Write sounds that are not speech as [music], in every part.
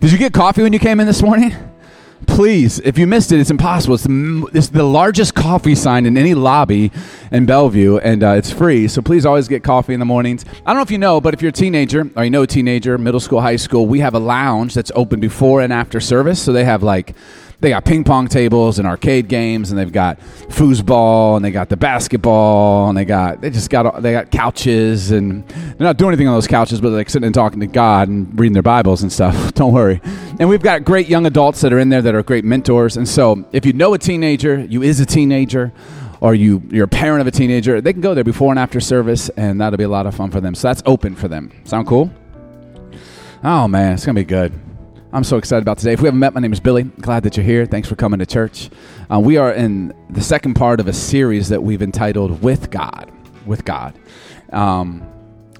Did you get coffee when you came in this morning? Please, if you missed it, it's impossible. It's the, it's the largest coffee sign in any lobby in Bellevue, and uh, it's free. So please always get coffee in the mornings. I don't know if you know, but if you're a teenager or you know a teenager, middle school, high school, we have a lounge that's open before and after service. So they have like they got ping pong tables and arcade games, and they've got foosball, and they got the basketball, and they got they just got they got couches, and they're not doing anything on those couches, but they're like sitting and talking to God and reading their Bibles and stuff. [laughs] Don't worry. And we've got great young adults that are in there that are great mentors. And so, if you know a teenager, you is a teenager. Or you, you're a parent of a teenager, they can go there before and after service, and that'll be a lot of fun for them. So that's open for them. Sound cool? Oh man, it's gonna be good. I'm so excited about today. If we haven't met, my name is Billy. Glad that you're here. Thanks for coming to church. Uh, we are in the second part of a series that we've entitled With God. With God. Um,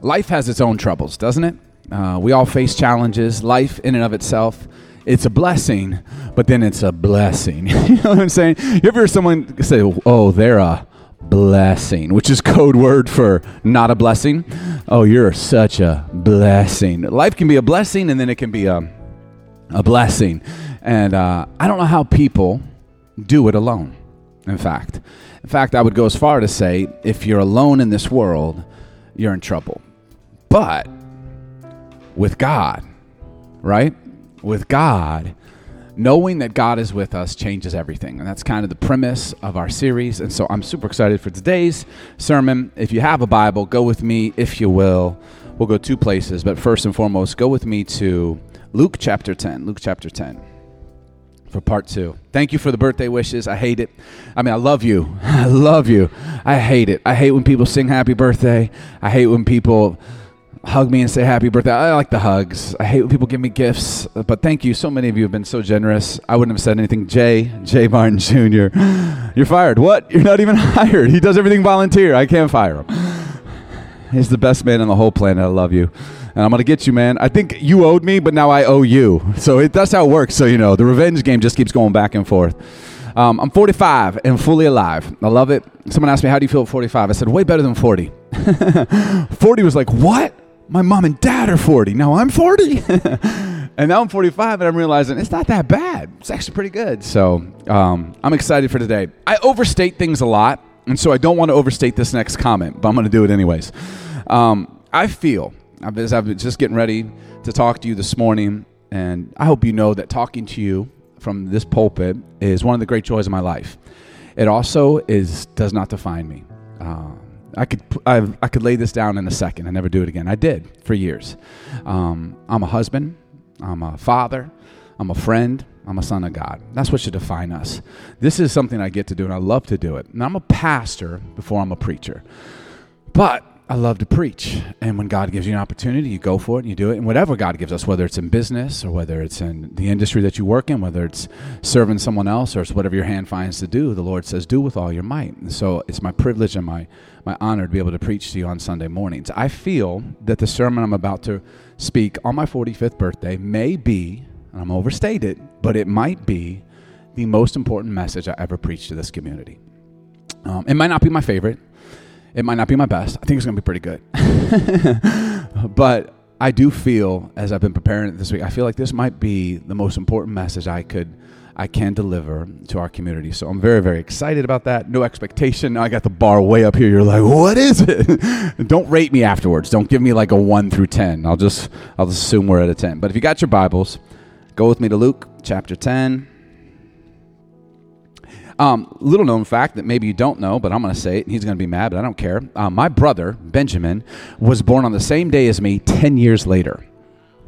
life has its own troubles, doesn't it? Uh, we all face challenges. Life, in and of itself, it's a blessing, but then it's a blessing. [laughs] you know what I'm saying? You ever hear someone say, oh, they're a blessing, which is code word for not a blessing? Oh, you're such a blessing. Life can be a blessing, and then it can be a a blessing. And uh, I don't know how people do it alone, in fact. In fact, I would go as far to say if you're alone in this world, you're in trouble. But with God, right? With God, knowing that God is with us changes everything. And that's kind of the premise of our series. And so I'm super excited for today's sermon. If you have a Bible, go with me, if you will. We'll go two places, but first and foremost, go with me to Luke chapter 10. Luke chapter 10 for part two. Thank you for the birthday wishes. I hate it. I mean, I love you. [laughs] I love you. I hate it. I hate when people sing happy birthday. I hate when people hug me and say happy birthday. I like the hugs. I hate when people give me gifts. But thank you. So many of you have been so generous. I wouldn't have said anything. Jay, Jay Martin Jr., [laughs] you're fired. What? You're not even [laughs] hired. He does everything volunteer. I can't fire him. He's the best man on the whole planet. I love you and I'm gonna get you, man. I think you owed me, but now I owe you. So it, that's how it works. So you know, the revenge game just keeps going back and forth. Um, I'm 45 and fully alive. I love it. Someone asked me, "How do you feel at 45?" I said, "Way better than 40." [laughs] 40 was like, "What? My mom and dad are 40. Now I'm 40." [laughs] and now I'm 45, and I'm realizing it's not that bad. It's actually pretty good. So um, I'm excited for today. I overstate things a lot, and so I don't want to overstate this next comment, but I'm going to do it anyways. Um, I feel I've been, I've been just getting ready to talk to you this morning, and I hope you know that talking to you from this pulpit is one of the great joys of my life. It also is does not define me. Uh, I could I've, i could lay this down in a second I never do it again. I did for years. Um, I'm a husband. I'm a father. I'm a friend. I'm a son of God. That's what should define us. This is something I get to do, and I love to do it. And I'm a pastor before I'm a preacher. But I love to preach. And when God gives you an opportunity, you go for it and you do it. And whatever God gives us, whether it's in business or whether it's in the industry that you work in, whether it's serving someone else or it's whatever your hand finds to do, the Lord says, do with all your might. And so it's my privilege and my, my honor to be able to preach to you on Sunday mornings. I feel that the sermon I'm about to speak on my 45th birthday may be, and I'm overstated, but it might be the most important message I ever preached to this community. Um, it might not be my favorite. It might not be my best. I think it's going to be pretty good. [laughs] but I do feel, as I've been preparing it this week, I feel like this might be the most important message I could, I can deliver to our community. So I'm very, very excited about that. No expectation. Now I got the bar way up here. You're like, what is it? [laughs] Don't rate me afterwards. Don't give me like a one through ten. I'll just, I'll just assume we're at a ten. But if you got your Bibles, go with me to Luke chapter ten. Um, little known fact that maybe you don't know, but I'm going to say it. He's going to be mad, but I don't care. Uh, my brother, Benjamin, was born on the same day as me 10 years later.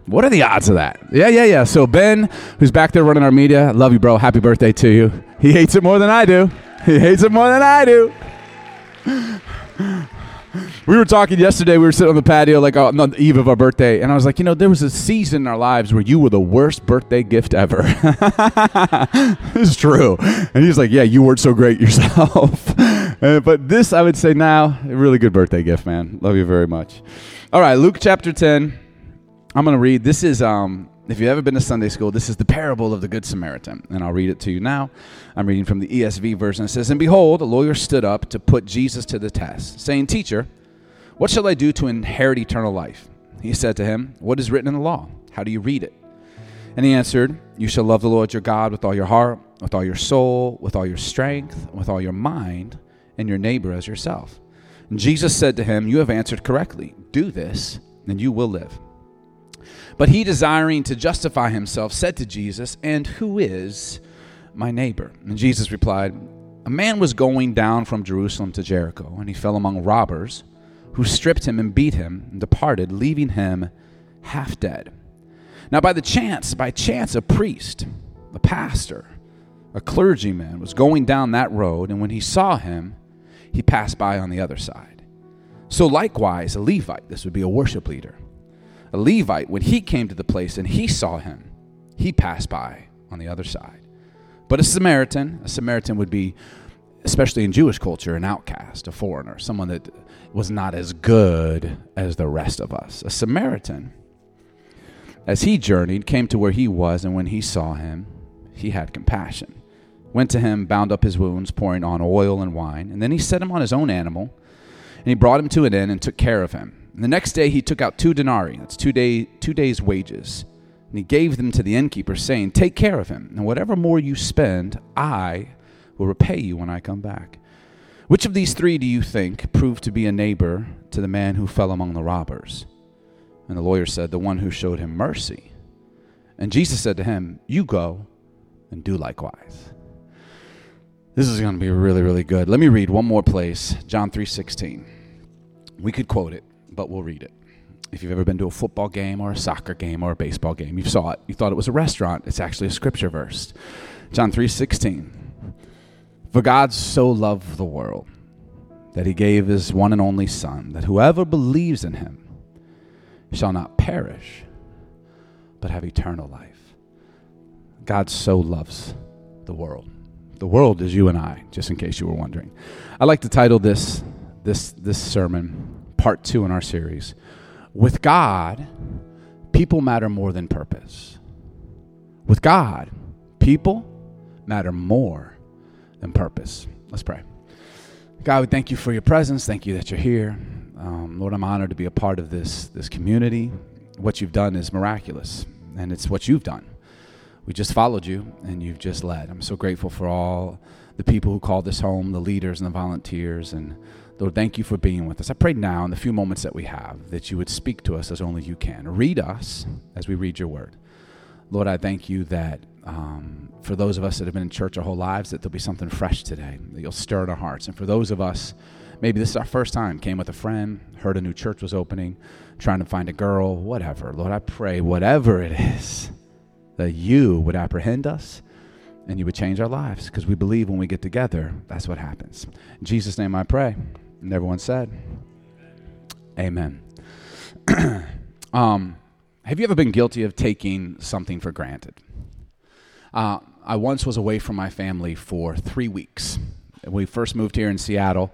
What are the odds of that? Yeah, yeah, yeah. So, Ben, who's back there running our media, love you, bro. Happy birthday to you. He hates it more than I do. He hates it more than I do we were talking yesterday. We were sitting on the patio, like on the eve of our birthday, and I was like, you know, there was a season in our lives where you were the worst birthday gift ever. [laughs] it's true. And he's like, yeah, you weren't so great [laughs] yourself. uh, but this, I would say, now, a really good birthday gift, man. Love you very much. All right, Luke chapter ten. I'm going to read. This is um, if you've ever been to Sunday school, this is the parable of the Good Samaritan. And I'll read it to you now. I'm reading from the ESV version. It says, And behold, a lawyer stood up to put Jesus to the test, saying, Teacher, what shall I do to inherit eternal life? He said to him, What is written in the law? How do you read it? And he answered, You shall love the Lord your God with all your heart, with all your soul, with all your strength, with all your mind, and your neighbor as yourself. And Jesus said to him, You have answered correctly. Do this, and you will live. But he, desiring to justify himself, said to Jesus, And who is my neighbor? And Jesus replied, A man was going down from Jerusalem to Jericho, and he fell among robbers, who stripped him and beat him, and departed, leaving him half dead. Now, by the chance, by chance, a priest, a pastor, a clergyman was going down that road, and when he saw him, he passed by on the other side. So, likewise, a Levite, this would be a worship leader, a Levite, when he came to the place and he saw him, he passed by on the other side. But a Samaritan, a Samaritan would be, especially in Jewish culture, an outcast, a foreigner, someone that was not as good as the rest of us. A Samaritan as he journeyed, came to where he was, and when he saw him, he had compassion. Went to him, bound up his wounds, pouring on oil and wine, and then he set him on his own animal, and he brought him to an inn and took care of him. And the next day he took out two denarii, that's two, day, two days' wages, and he gave them to the innkeeper, saying, Take care of him, and whatever more you spend, I will repay you when I come back. Which of these three do you think proved to be a neighbor to the man who fell among the robbers? And the lawyer said, The one who showed him mercy. And Jesus said to him, You go and do likewise. This is going to be really, really good. Let me read one more place, John 3:16. We could quote it, but we'll read it. If you've ever been to a football game or a soccer game or a baseball game, you saw it. You thought it was a restaurant. It's actually a scripture verse. John 3:16. For God so loved the world that he gave his one and only son that whoever believes in him shall not perish, but have eternal life. God so loves the world. The world is you and I, just in case you were wondering. I like to title this this this sermon, part two in our series, With God, people matter more than purpose. With God, people matter more than purpose. Let's pray. God, we thank you for your presence. Thank you that you're here. Um, Lord, I'm honored to be a part of this this community. What you've done is miraculous, and it's what you've done. We just followed you, and you've just led. I'm so grateful for all the people who call this home, the leaders and the volunteers, and Lord, thank you for being with us. I pray now, in the few moments that we have, that you would speak to us as only you can. Read us as we read your word. Lord, I thank you that um, for those of us that have been in church our whole lives, that there'll be something fresh today, that you'll stir in our hearts. And for those of us Maybe this is our first time. Came with a friend, heard a new church was opening, trying to find a girl, whatever. Lord, I pray, whatever it is, that you would apprehend us and you would change our lives because we believe when we get together, that's what happens. In Jesus' name I pray. And everyone said, Amen. [clears throat] um, have you ever been guilty of taking something for granted? Uh, I once was away from my family for three weeks. We first moved here in Seattle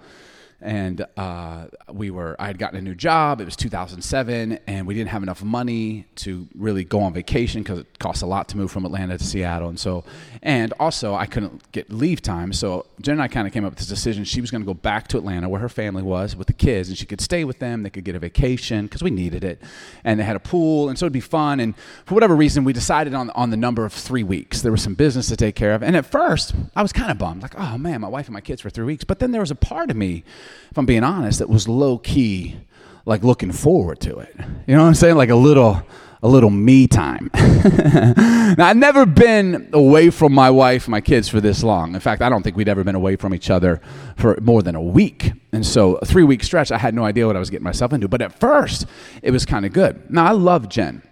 and uh, we were i had gotten a new job. It was 2007 and we didn't have enough money to really go on vacation because it costs a lot to move from atlanta to seattle. And so and also i couldn't get leave time. So jen and i kind of came up with this decision. She was going to go back to atlanta where her family was with the kids and she could stay with them. They could get a vacation because we needed it. And they had a pool and so it'd be fun. And for whatever reason we decided on, on the number of three weeks. There was some business to take care of. And at first i was kind of bummed. Like oh man my wife and my kids for three weeks. But then there was a part of me if I'm being honest, that was low key, like looking forward to it. You know what I'm saying? Like a little, a little me time. [laughs] now, I've never been away from my wife, my kids for this long. In fact, I don't think we'd ever been away from each other for more than a week. And so, a three week stretch, I had no idea what I was getting myself into. But at first, it was kind of good. Now, I love Jen.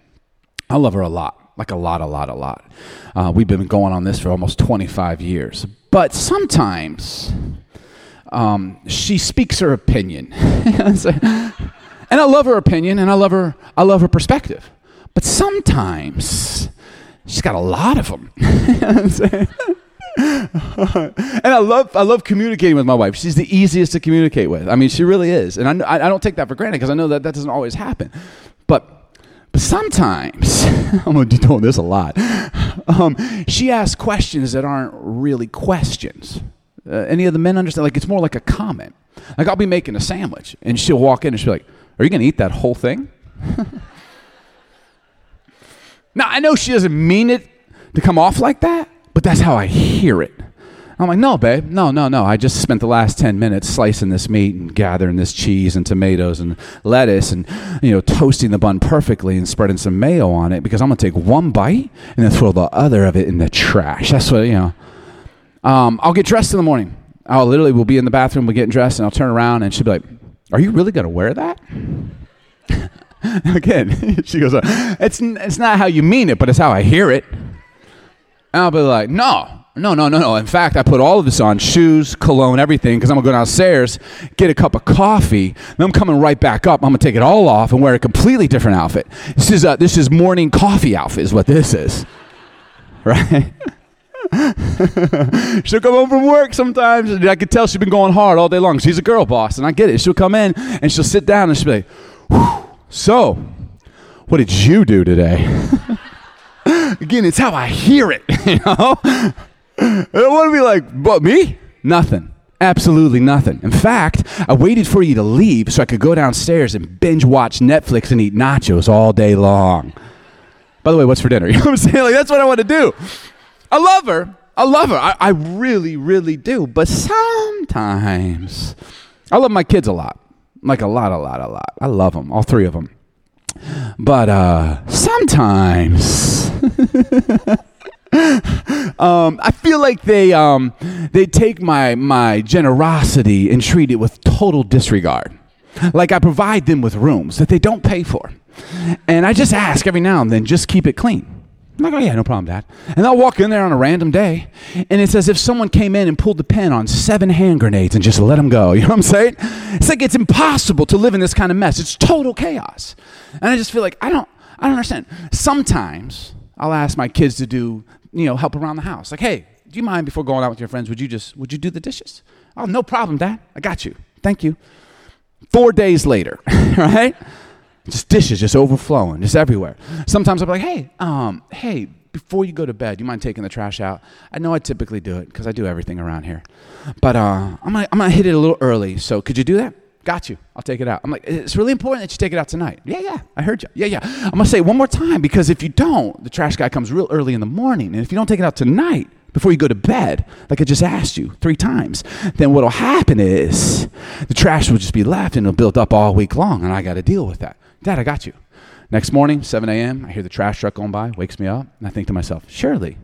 I love her a lot like a lot, a lot, a lot. Uh, we've been going on this for almost 25 years. But sometimes um, she speaks her opinion. [laughs] and I love her opinion and I love her, I love her perspective. But sometimes she's got a lot of them. [laughs] and I love I love communicating with my wife. She's the easiest to communicate with. I mean, she really is, and I, I don't take that for granted because I know that that doesn't always happen. But but sometimes [laughs] I'm gonna be doing this a lot. Um, she asks questions that aren't really questions. Uh, any of the men understand? Like it's more like a comment. Like I'll be making a sandwich, and she'll walk in and she'll be like, "Are you going to eat that whole thing?" [laughs] Now, I know she doesn't mean it to come off like that, but that's how I hear it. I'm like, no, babe, no, no, no. I just spent the last 10 minutes slicing this meat and gathering this cheese and tomatoes and lettuce and, you know, toasting the bun perfectly and spreading some mayo on it because I'm going to take one bite and then throw the other of it in the trash. That's what, you know. Um, I'll get dressed in the morning. I'll literally, we'll be in the bathroom, we're getting dressed, and I'll turn around and she'll be like, are you really going to wear that? [laughs] Again, [laughs] she goes, it's, it's not how you mean it, but it's how I hear it. And I'll be like, no, no, no, no, no. In fact, I put all of this on shoes, cologne, everything, because I'm going to go downstairs, get a cup of coffee. Then I'm coming right back up. I'm going to take it all off and wear a completely different outfit. This is, a, this is morning coffee outfit, is what this is. [laughs] Right? [laughs] she'll come home from work sometimes, and I can tell she's been going hard all day long. She's a girl boss, and I get it. She'll come in and she'll sit down and she'll be like, So, what did you do today? [laughs] Again, it's how I hear it, [laughs] you know? I want to be like, but me? Nothing. Absolutely nothing. In fact, I waited for you to leave so I could go downstairs and binge watch Netflix and eat nachos all day long. By the way, what's for dinner? You know what I'm saying? Like, that's what I want to do. I love her. I love her. I, I really, really do. But sometimes, I love my kids a lot. Like a lot, a lot, a lot. I love them, all three of them. But uh, sometimes. [laughs] um, I feel like they um, they take my my generosity and treat it with total disregard. Like I provide them with rooms that they don't pay for, and I just ask every now and then, just keep it clean. I'm like, oh yeah, no problem, Dad. And I'll walk in there on a random day, and it's as if someone came in and pulled the pin on seven hand grenades and just let them go. [laughs] You know what I'm saying? It's like it's impossible to live in this kind of mess. It's total chaos, and I just feel like I don't, I don't understand. Sometimes I'll ask my kids to do you know, help around the house. Like, hey, do you mind before going out with your friends, would you just, would you do the dishes? Oh, no problem, Dad. I got you. Thank you. Four days later, [laughs] right? Just dishes just overflowing, just everywhere. Sometimes I'll be like, hey, um, hey, before you go to bed, you mind taking the trash out? I know I typically do it because I do everything around here. But uh, I'm gonna I'm gonna hit it a little early. So could you do that? Got you. I'll take it out. I'm like, it's really important that you take it out tonight. Yeah, yeah. I heard you. Yeah, yeah. I'm to say one more time because if you don't, the trash guy comes real early in the morning. And if you don't take it out tonight, before you go to bed, like I just asked you three times, then what'll happen is the trash will just be left and it'll build up all week long, and I got to deal with that. Dad, I got you. Next morning, 7 a.m., I hear the trash truck going by, wakes me up, and I think to myself, surely,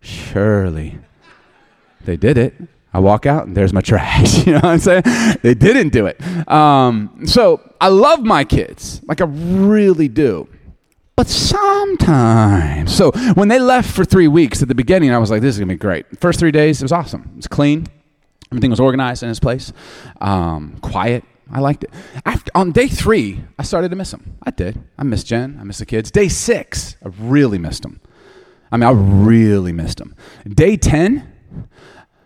surely they did it. I walk out and there's my [laughs] trash. You know what I'm saying? They didn't do it. Um, so I love my kids, like I really do. But sometimes, so when they left for three weeks at the beginning, I was like, this is gonna be great. First three days, it was awesome. It was clean. Everything was organized in its place. Um, quiet. I liked it. After, on day three, I started to miss them. I did. I missed Jen. I missed the kids. Day six, I really missed them. I mean, I really missed them. Day 10,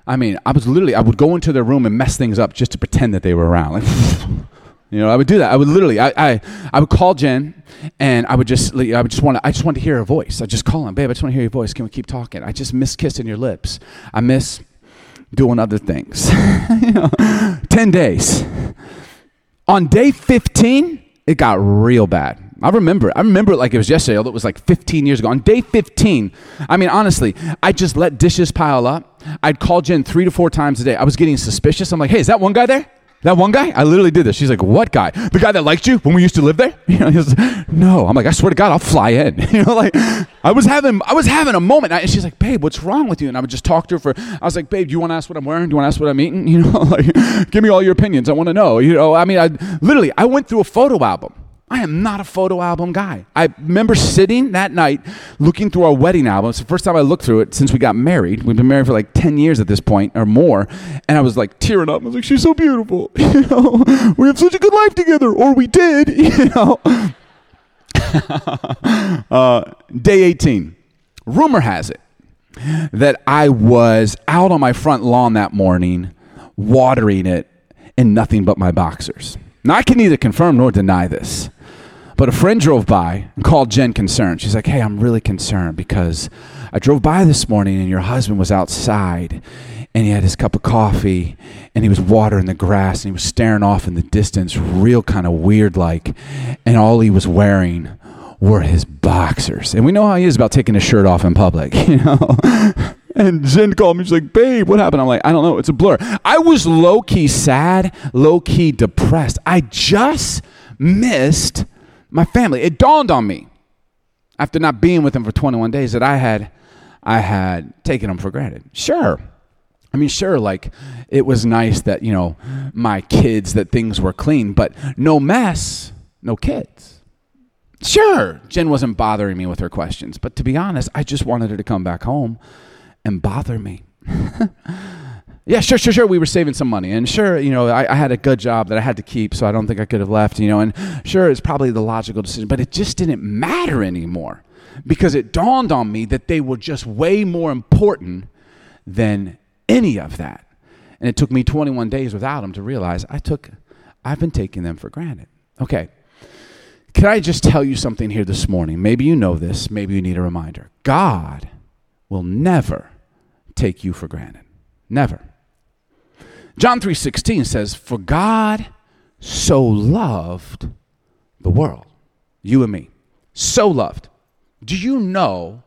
I mean, I was literally, I would go into their room and mess things up just to pretend that they were around. Like, [laughs] you know, I would do that. I would literally, I, I, I would call Jen, and I would just, I would just want to, I just want to hear her voice. I just call him, babe. I just want to hear your voice. Can we keep talking? I just miss kissing your lips. I miss doing other things. [laughs] you know, ten days. On day fifteen, it got real bad. I remember it. I remember it like it was yesterday, although it was like 15 years ago. On day 15, I mean, honestly, I just let dishes pile up. I'd call Jen three to four times a day. I was getting suspicious. I'm like, hey, is that one guy there? That one guy? I literally did this. She's like, what guy? The guy that liked you when we used to live there? [laughs] You know, was, no. I'm like, I swear to God, I'll fly in. [laughs] You know, like I was having, I was having a moment. And she's like, babe, what's wrong with you? And I would just talk to her for. I was like, babe, do you want to ask what I'm wearing? Do you want to ask what I'm eating? [laughs] You know, like, give me all your opinions. I want to know. You know, I mean, I literally, I went through a photo album. I am not a photo album guy. I remember sitting that night looking through our wedding album. It's the first time I looked through it since we got married. We've been married for like 10 years at this point or more. And I was like tearing up. I was like, she's so beautiful. [laughs] You know, we have such a good life together. Or we did, [laughs] you know. [laughs] uh, day 18. Rumor has it that I was out on my front lawn that morning watering it in nothing but my boxers. Now, I can neither confirm nor deny this. But a friend drove by and called Jen concerned. She's like, Hey, I'm really concerned because I drove by this morning and your husband was outside and he had his cup of coffee and he was watering the grass and he was staring off in the distance, real kind of weird like. And all he was wearing were his boxers. And we know how he is about taking his shirt off in public, [laughs] you know? And Jen called me. She's like, babe, what happened? I'm like, I don't know. It's a blur. I was low key sad, low key depressed. I just missed my family. It dawned on me after not being with them for 21 days that I had I had taken them for granted. Sure. I mean, sure, like it was nice that, you know, my kids, that things were clean, but no mess, no kids. Sure, Jen wasn't bothering me with her questions, but to be honest, I just wanted her to come back home and bother me. [laughs] yeah, sure, sure, sure. We were saving some money, and sure, you know, I, I, had a good job that I had to keep, so I don't think I could have left, you know. And sure, it's probably the logical decision, but it just didn't matter anymore because it dawned on me that they were just way more important than any of that. And it took me 21 days without them to realize I took, I've been taking them for granted. Okay. Can I just tell you something here this morning? Maybe you know this, maybe you need a reminder. God will never take you for granted. Never. John 3:16 says, "For God so loved the world, you and me. So loved. Do you know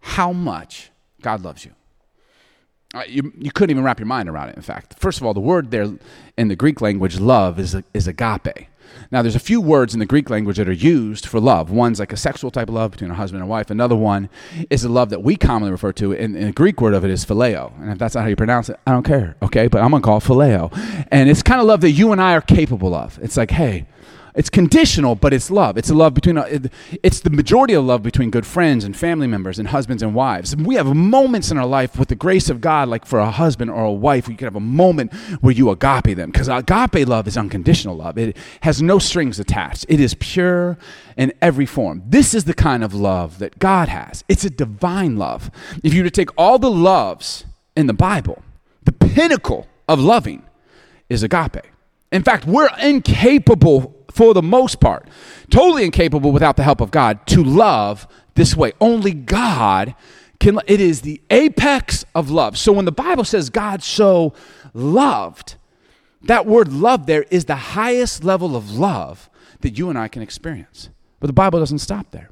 how much God loves you? Uh, you, you couldn't even wrap your mind around it, in fact. First of all, the word there in the Greek language, love, is, is agape. Now, there's a few words in the Greek language that are used for love. One's like a sexual type of love between a husband and wife. Another one is a love that we commonly refer to, and, and the Greek word of it is phileo. And if that's not how you pronounce it, I don't care, okay? But I'm to call it phileo. And it's kind of love that you and I are capable of. It's like, hey, it's conditional, but it's love. It's love between, uh, it's the majority of love between good friends and family members and husbands and wives. We have moments in our life with the grace of God, like for a husband or a wife, you can have a moment where you agape them. Because agape love is unconditional love, it has no strings attached, it is pure in every form. This is the kind of love that God has. It's a divine love. If you were to take all the loves in the Bible, the pinnacle of loving is agape. In fact, we're incapable for the most part, totally incapable without the help of God to love this way. Only God can, it is the apex of love. So when the Bible says God so loved, that word love there is the highest level of love that you and I can experience. But the Bible doesn't stop there.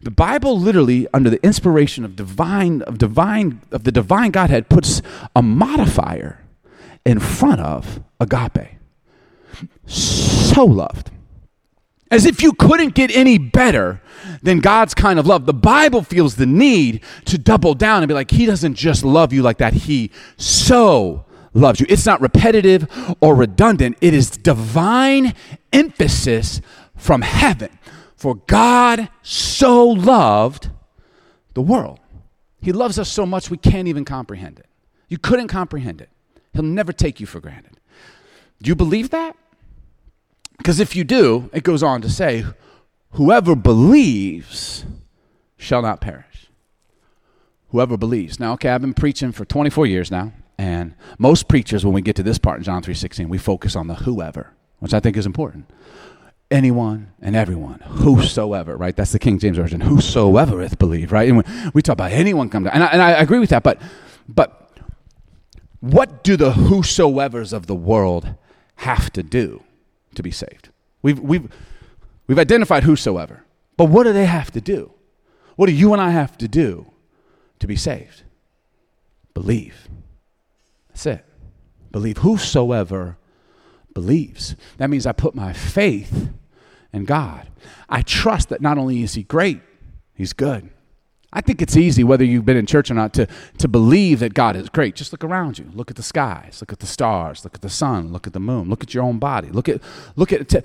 The Bible literally, under the inspiration of divine, of divine, of the divine Godhead, puts a modifier in front of agape. So loved. As if you couldn't get any better than God's kind of love. The Bible feels the need to double down and be like, He doesn't just love you like that, He so loves you. It's not repetitive or redundant, it is divine emphasis from heaven. For God so loved the world. He loves us so much we can't even comprehend it. You couldn't comprehend it. He'll never take you for granted. Do you believe that? Because if you do, it goes on to say, whoever believes shall not perish. Whoever believes. Now, okay, I've been preaching for 24 years now, and most preachers, when we get to this part in John 3.16, we focus on the whoever, which I think is important. Anyone and everyone, whosoever, right? That's the King James Version. Whosoever hath believed, right? And when we talk about anyone come down, and I, and I agree with that, but, but what do the whosoevers of the world have to do to be saved. We've, we've, we've identified whosoever. But what do they have to do? What do you and I have to do to be saved? Believe. That's it. Believe. Whosoever believes. That means I put my faith in God. I trust that not only is He great, He's good. I think it's easy, whether you've been in church or not, to, to believe that God is great. Just look around you. Look at the skies. Look at the stars. Look at the sun. Look at the moon. Look at your own body. Look at, look at t-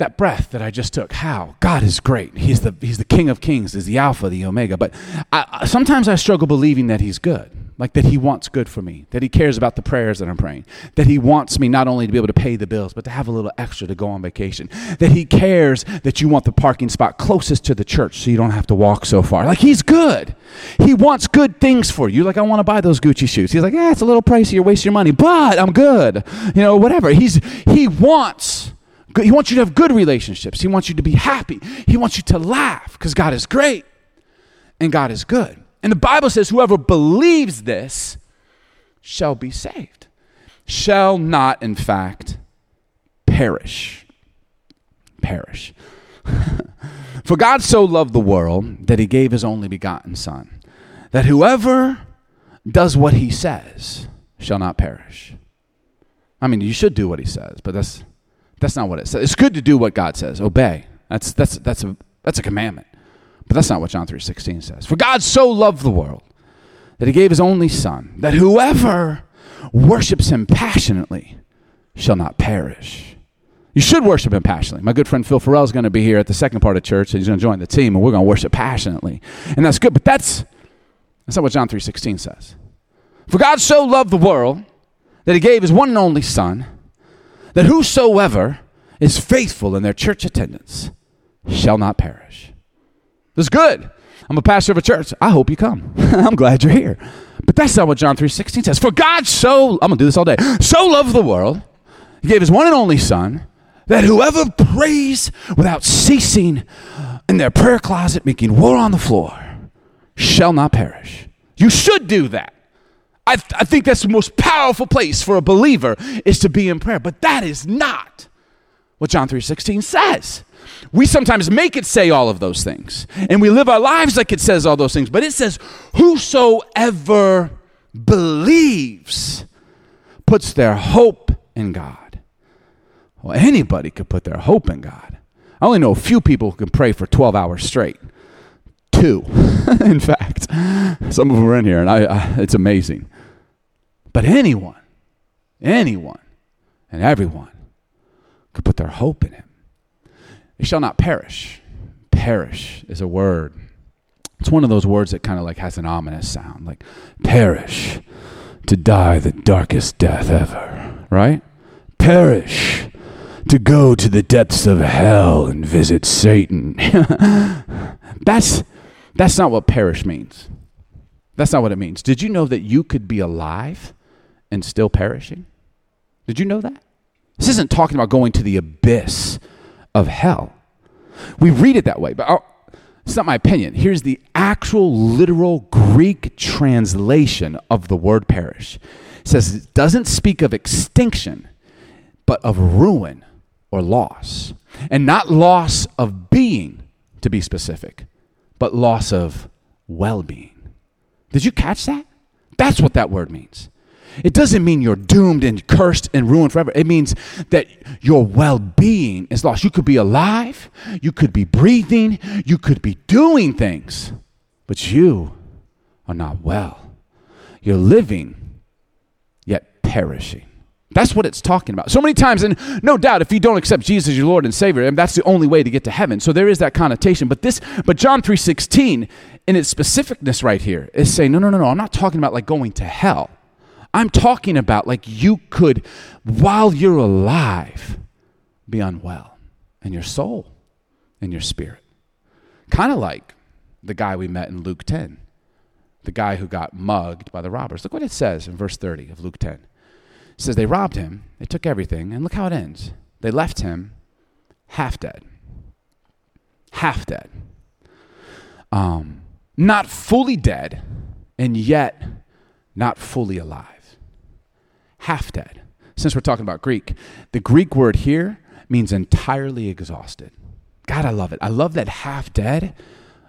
that breath that I just took. How? God is great. He's the, he's the King of kings. He's the Alpha, the Omega. But I, sometimes I struggle believing that He's good like that he wants good for me, that he cares about the prayers that I'm praying, that he wants me not only to be able to pay the bills, but to have a little extra to go on vacation, that he cares that you want the parking spot closest to the church so you don't have to walk so far. Like he's good. He wants good things for you. Like I want to buy those Gucci shoes. He's like, yeah, it's a little pricey, you're wasting your money, but I'm good. You know, whatever. He's he wants he wants you to have good relationships. He wants you to be happy. He wants you to laugh because God is great and God is good. And the Bible says, whoever believes this shall be saved, shall not, in fact, perish. Perish. [laughs] For God so loved the world that he gave his only begotten Son, that whoever does what he says shall not perish. I mean, you should do what he says, but that's that's not what it says. It's good to do what God says. Obey. That's that's that's a that's a commandment. But that's not what John 3:16 says. For God so loved the world that he gave his only son, that whoever worships him passionately shall not perish. You should worship him passionately. My good friend Phil Farrell is going to be here at the second part of church, and he's going to join the team, and we're going to worship passionately. And that's good, but that's, that's not what John 3.16 says. For God so loved the world that he gave his one and only Son, that whosoever is faithful in their church attendance shall not perish. That's good. I'm a pastor of a church. I hope you come. [laughs] I'm glad you're here. But that's not what John 3.16 says. For God so, I'm going to do this all day, so loved the world, he gave his one and only Son, that whoever prays without ceasing in their prayer closet, making war on the floor, shall not perish. You should do that. I, th- I think that's the most powerful place for a believer is to be in prayer. But that is not what John 3.16 says. We sometimes make it say all of those things. And we live our lives like it says all those things. But it says, whosoever believes puts their hope in God. Well, anybody could put their hope in God. I only know a few people who can pray for 12 hours straight. Two, [laughs] in fact. Some of them are in here, and I, I, it's amazing. But anyone, anyone, and everyone could put their hope in Him. They shall not perish. Perish is a word. It's one of those words that kind of like has an ominous sound, like perish, to die the darkest death ever, right? Perish, to go to the depths of hell and visit Satan. [laughs] that's that's not what perish means. That's not what it means. Did you know that you could be alive and still perishing? Did you know that? This isn't talking about going to the abyss of hell. We read it that way, but I'll, it's not my opinion. Here's the actual literal Greek translation of the word perish. It says it doesn't speak of extinction, but of ruin or loss. And not loss of being, to be specific, but loss of well being. Did you catch that? That's what that word means. It doesn't mean you're doomed and cursed and ruined forever. It means that your well being is lost. You could be alive, you could be breathing, you could be doing things, but you are not well. You're living, yet perishing. That's what it's talking about. So many times, and no doubt, if you don't accept Jesus as your Lord and Savior, and that's the only way to get to heaven. So there is that connotation. But this, but John three sixteen, in its specificness right here, is saying, no, no, no, no. I'm not talking about like going to hell. I'm talking about like you could, while you're alive, be unwell in your soul, in your spirit. Kind of like the guy we met in Luke 10, the guy who got mugged by the robbers. Look what it says in verse 30 of Luke 10. It says, They robbed him, they took everything, and look how it ends. They left him half dead. Half dead. Um, not fully dead, and yet not fully alive half dead. Since we're talking about Greek, the Greek word here means entirely exhausted. God, I love it. I love that half dead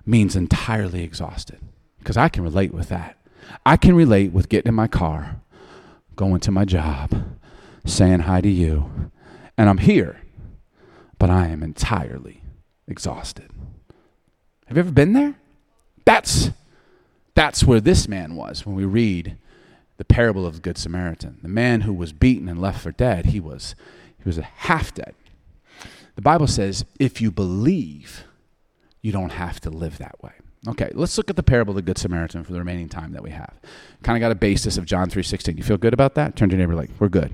means entirely exhausted because I can relate with that. I can relate with getting in my car, going to my job, saying hi to you, and I'm here, but I am entirely exhausted. Have you ever been there? That's that's where this man was when we read the parable of the good Samaritan. The man who was beaten and left for dead, he was he was half dead. The Bible says if you believe, you don't have to live that way. Okay, let's look at the parable of the good Samaritan for the remaining time that we have. Kind of got a basis of John 3:16. You feel good about that? Turn to your neighbor like, "We're good."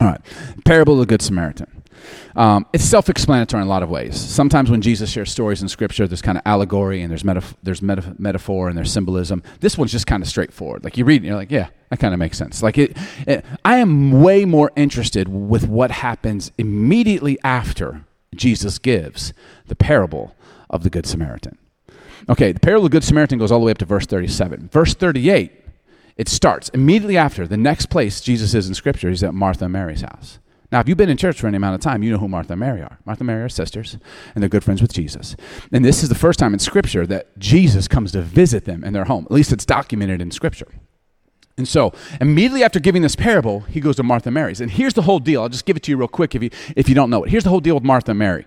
All right. Parable of the good Samaritan. Um, it's self-explanatory in a lot of ways. Sometimes when Jesus shares stories in Scripture, there's kind of allegory and there's metaf- there's metaf- metaphor and there's symbolism. This one's just kind of straightforward. Like you read, it, you're like, yeah, that kind of makes sense. Like it, it, I am way more interested with what happens immediately after Jesus gives the parable of the Good Samaritan. Okay, the parable of the Good Samaritan goes all the way up to verse 37. Verse 38, it starts immediately after the next place Jesus is in Scripture. He's at Martha and Mary's house. Now, if you've been in church for any amount of time, you know who Martha and Mary are. Martha and Mary are sisters, and they're good friends with Jesus. And this is the first time in Scripture that Jesus comes to visit them in their home. At least it's documented in Scripture. And so, immediately after giving this parable, he goes to Martha and Mary's. And here's the whole deal. I'll just give it to you real quick if you, if you don't know it. Here's the whole deal with Martha and Mary.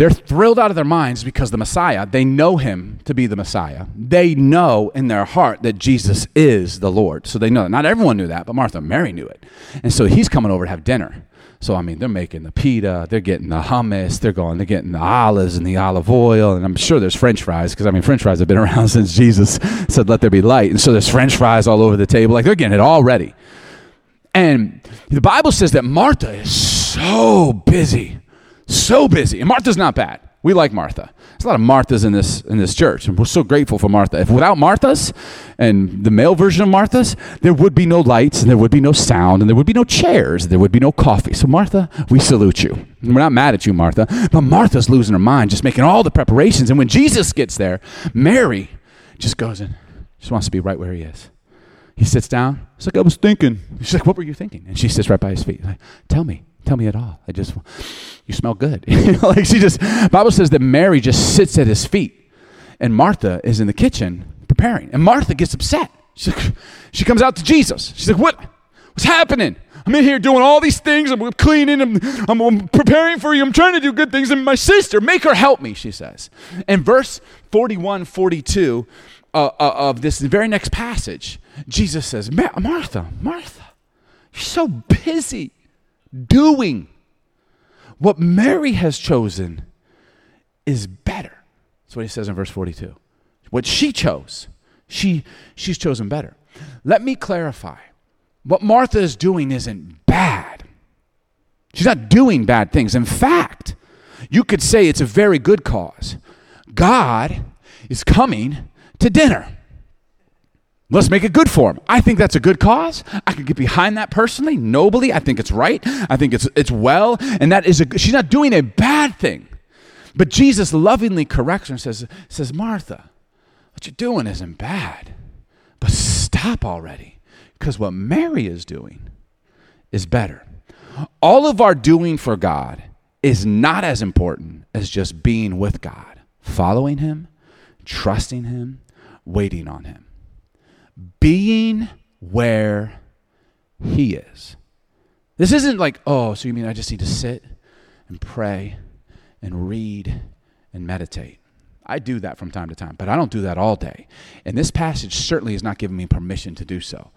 They're thrilled out of their minds because the Messiah, they know him to be the Messiah. They know in their heart that Jesus is the Lord. So they know that. Not everyone knew that, but Martha Mary knew it. And so he's coming over to have dinner. So, I mean, they're making the pita, they're getting the hummus, they're going, they're getting the olives and the olive oil. And I'm sure there's french fries because, I mean, french fries have been [laughs] around since Jesus said, let there be light. And so there's french fries all over the table. Like they're getting it all ready. And the Bible says that Martha is so busy so busy. And Martha's not bad. We like Martha. There's a lot of Marthas in this in this church, and we're so grateful for Martha. If without Marthas and the male version of Marthas, there would be no lights, and there would be no sound, and there would be no chairs, and there would be no coffee. So Martha, we salute you. And we're not mad at you, Martha, but Martha's losing her mind, just making all the preparations. And when Jesus gets there, Mary just goes in, just wants to be right where he is. He sits down. He's like, I was thinking. She's like, What were you thinking? And she sits right by his feet. Like, Tell me. Tell me at all. I just, you smell good. [laughs] like she just, Bible says that Mary just sits at his feet, and Martha is in the kitchen preparing, and Martha gets upset. She, [laughs] she comes out to Jesus. She's like, "What? What's happening? I'm in here doing all these things. I'm cleaning. I'm, I'm, I'm preparing for you. I'm trying to do good things. And my sister, make her help me." She says. And verse 41, 42 uh, uh, of this very next passage, Jesus says, "Martha, Martha, you're so busy." Doing. What Mary has chosen is better. That's what he says in verse 42. What she chose, she, she's chosen better. Let me clarify. What Martha is doing isn't bad. She's not doing bad things. In fact, you could say it's a very good cause. God is coming to dinner. Let's make it good for him. I think that's a good cause. I could get behind that personally, nobly. I think it's right. I think it's it's well, and that is a she's not doing a bad thing. But Jesus lovingly corrects her and says says Martha, what you're doing isn't bad. But stop already because what Mary is doing is better. All of our doing for God is not as important as just being with God, following him, trusting him, waiting on him being where He is. This isn't like, oh, so you mean I just need to sit and pray and read and meditate. I do that from time to time, but I don't do that all day. And this passage certainly is not giving me permission to do so.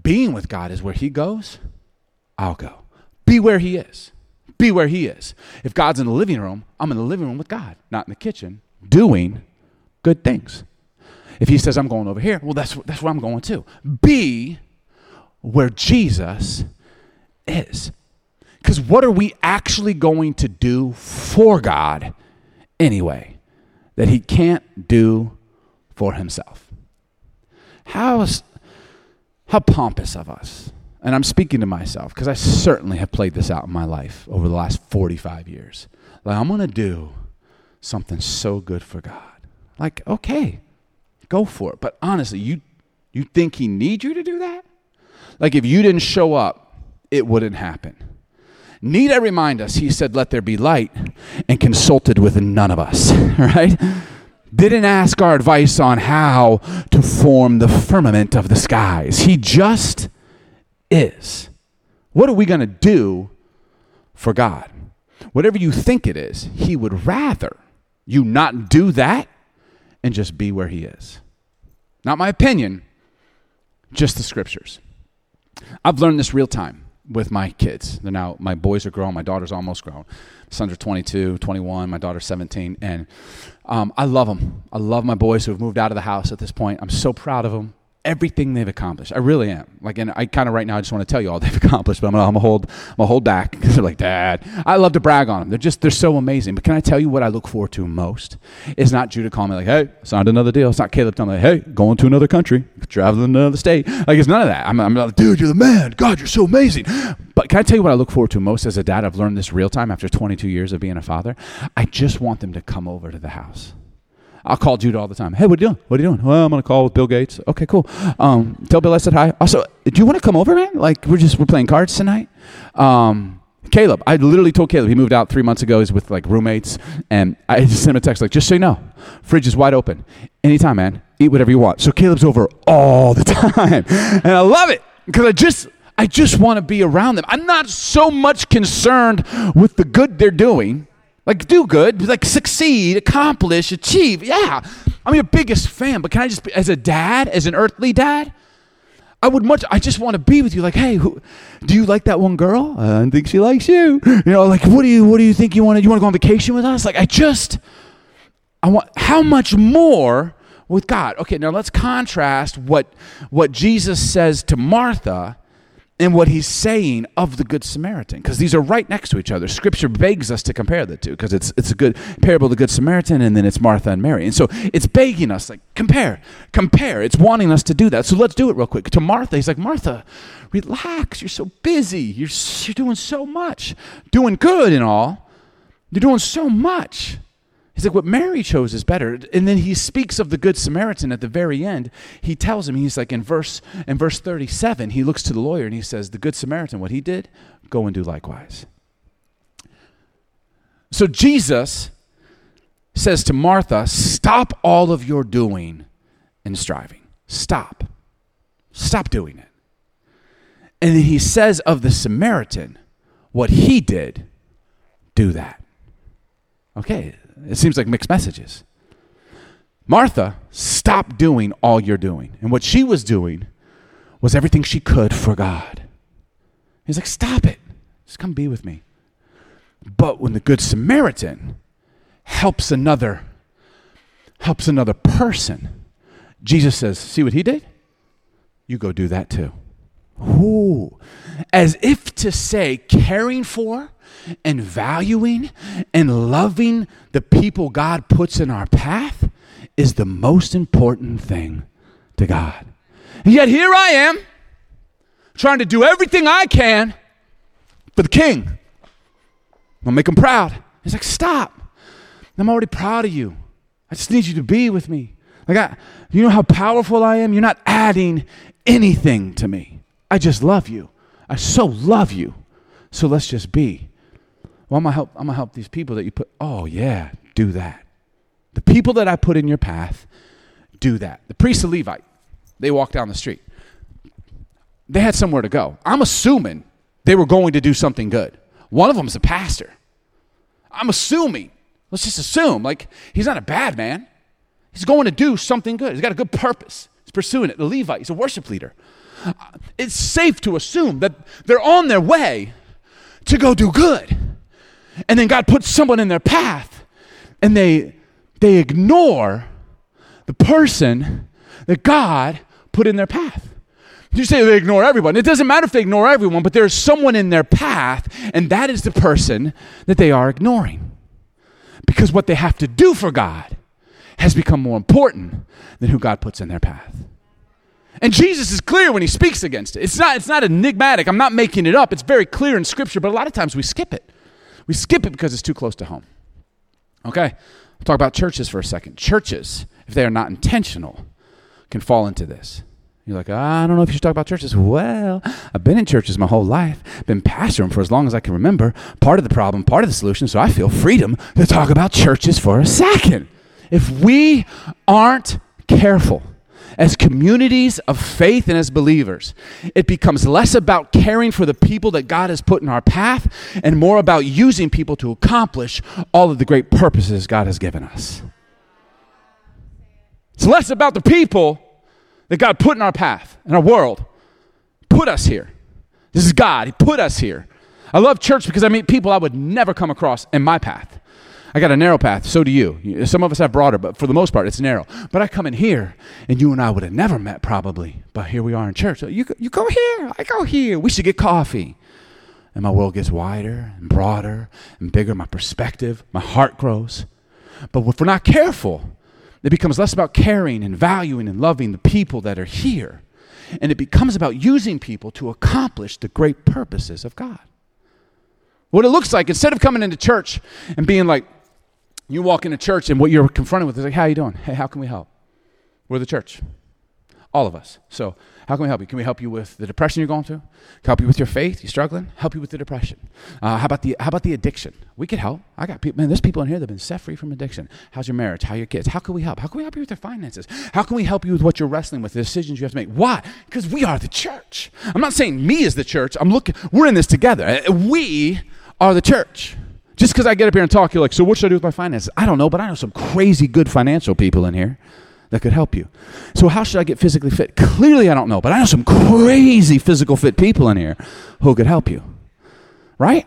Being with God is where He goes, I'll go. Be where He is. Be where He is. If God's in the living room, I'm in the living room with God, not in the kitchen, doing good things. If he says, I'm going over here, well, that's, that's where I'm going too. Be where Jesus is. Because what are we actually going to do for God anyway that he can't do for himself? How, is, how pompous of us. And I'm speaking to myself because I certainly have played this out in my life over the last 45 years. Like, I'm going to do something so good for God. Like, okay, go for it. But honestly, you you think he needs you to do that? Like if you didn't show up, it wouldn't happen. Need I remind us, he said, Let there be light, and consulted with none of us, [laughs] right? Didn't ask our advice on how to form the firmament of the skies. He just is. What are we going to do for God? Whatever you think it is, He would rather you not do that and just be where He is. Not my opinion, just the scriptures. I've learned this real time with my kids. They're now, my boys are grown, my daughter's almost grown. Sons are 22, 21, my daughter's 17. And um, I love them. I love my boys who have moved out of the house at this point. I'm so proud of them everything they've accomplished. I really am. Like, and I kind of right now I just want to tell you all [laughs] they've accomplished, but I'm gonna, I'm gonna hold, I'm gonna hold back [laughs] because they're like, Dad. I love to brag on them. They're just, they're so amazing. But can I tell you what I look forward to most? It's not Judah calling me like, Hey, signed another deal. It's not Caleb telling me, Hey, going to another country, traveling to another state. Like, it's none of that. I'm, I'm like, Dude, you're the man. God, you're so amazing. But can I tell you what I look forward to most as a dad? I've learned this real time after 22 years of being a father. I just want them to come over to the house. I'll call Judah all the time. Hey, what are you doing? What are you doing? Well, I'm on a call with Bill Gates. Okay, cool. Um, tell Bill I said hi. Also, do you want to come over, man? Like, we're just we're playing cards tonight. Um, Caleb, I literally told Caleb he moved out three months ago. He's with like roommates, and I just [laughs] sent him a text like, just so you know, fridge is wide open, anytime, man. Eat whatever you want. So Caleb's over all the [laughs] time, and I love it because I just I just want to be around them. I'm not so much concerned with the good they're doing. Like, do good, like, succeed, accomplish, achieve. Yeah, I'm your biggest fan, but can I just, be, as a dad, as an earthly dad, I would much, I just want to be with you. Like, hey, who, do you like that one girl? I think she likes you. You know, like, what do you, what do you think you want to, you want to go on vacation with us? Like, I just, I want, how much more with God? Okay, now let's contrast what, what Jesus says to Martha and what he's saying of the Good Samaritan, because these are right next to each other. Scripture begs us to compare the two, because it's, it's a good parable of the Good Samaritan, and then it's Martha and Mary. And so it's begging us, like, compare, compare. It's wanting us to do that. So let's do it real quick. To Martha, he's like, Martha, relax. You're so busy. You're, you're doing so much, doing good and all. You're doing so much. He's like, what Mary chose is better. And then he speaks of the Good Samaritan at the very end. He tells him, he's like in verse in verse 37, he looks to the lawyer and he says, The Good Samaritan, what he did, go and do likewise. So Jesus says to Martha, Stop all of your doing and striving. Stop. Stop doing it. And then he says of the Samaritan, what he did, do that. Okay, it seems like mixed messages. Martha stop doing all you're doing. And what she was doing was everything she could for God. He's like, stop it. Just come be with me. But when the Good Samaritan helps another, helps another person, Jesus says, see what he did? You go do that too. Ooh. As if to say, caring for and valuing and loving the people God puts in our path is the most important thing to God. And yet here I am trying to do everything I can for the king. I'll make him proud. He's like, stop. I'm already proud of you. I just need you to be with me. Like, I, you know how powerful I am? You're not adding anything to me. I just love you. I so love you. So let's just be. Well, I'm gonna help. I'm gonna help these people that you put. Oh yeah, do that. The people that I put in your path, do that. The priest of Levite, they walk down the street. They had somewhere to go. I'm assuming they were going to do something good. One of them is a pastor. I'm assuming. Let's just assume, like he's not a bad man. He's going to do something good. He's got a good purpose. He's pursuing it. The Levite, he's a worship leader. It's safe to assume that they're on their way to go do good. And then God puts someone in their path and they they ignore the person that God put in their path. You say they ignore everyone. It doesn't matter if they ignore everyone, but there's someone in their path, and that is the person that they are ignoring. Because what they have to do for God has become more important than who God puts in their path. And Jesus is clear when he speaks against it. It's not, it's not enigmatic. I'm not making it up. It's very clear in Scripture, but a lot of times we skip it. We skip it because it's too close to home. Okay, I'll talk about churches for a second. Churches, if they are not intentional, can fall into this. You're like, ah, I don't know if you should talk about churches. Well, I've been in churches my whole life, been pastoring for as long as I can remember. Part of the problem, part of the solution, so I feel freedom to talk about churches for a second. If we aren't careful, as communities of faith and as believers, it becomes less about caring for the people that God has put in our path and more about using people to accomplish all of the great purposes God has given us. It's less about the people that God put in our path, in our world, put us here. This is God. He put us here. I love church because I meet people I would never come across in my path. I got a narrow path, so do you. Some of us have broader, but for the most part, it's narrow. But I come in here, and you and I would have never met probably, but here we are in church. You, you go here, I go here. We should get coffee. And my world gets wider and broader and bigger. My perspective, my heart grows. But if we're not careful, it becomes less about caring and valuing and loving the people that are here. And it becomes about using people to accomplish the great purposes of God. What it looks like, instead of coming into church and being like, You walk into church and what you're confronted with is like, how you doing? Hey, how can we help? We're the church. All of us. So how can we help you? Can we help you with the depression you're going through? Help you with your faith? you're struggling? Help you with the depression. Uh, how about the how about the addiction? We could help. I got people. Man, there's people in here that've been set free from addiction. How's your marriage? How are your kids? How can we help? How can we help you with your finances? How can we help you with what you're wrestling with, the decisions you have to make? Why? Because we are the church. I'm not saying me is the church. I'm looking. We're in this together. Uh, we are the church. Just because I get up here and talk, you're like, so what should I do with my finances? I don't know, but I know some crazy good financial people in here that could help you. So, how should I get physically fit? Clearly, I don't know, but I know some crazy physical fit people in here who could help you. Right?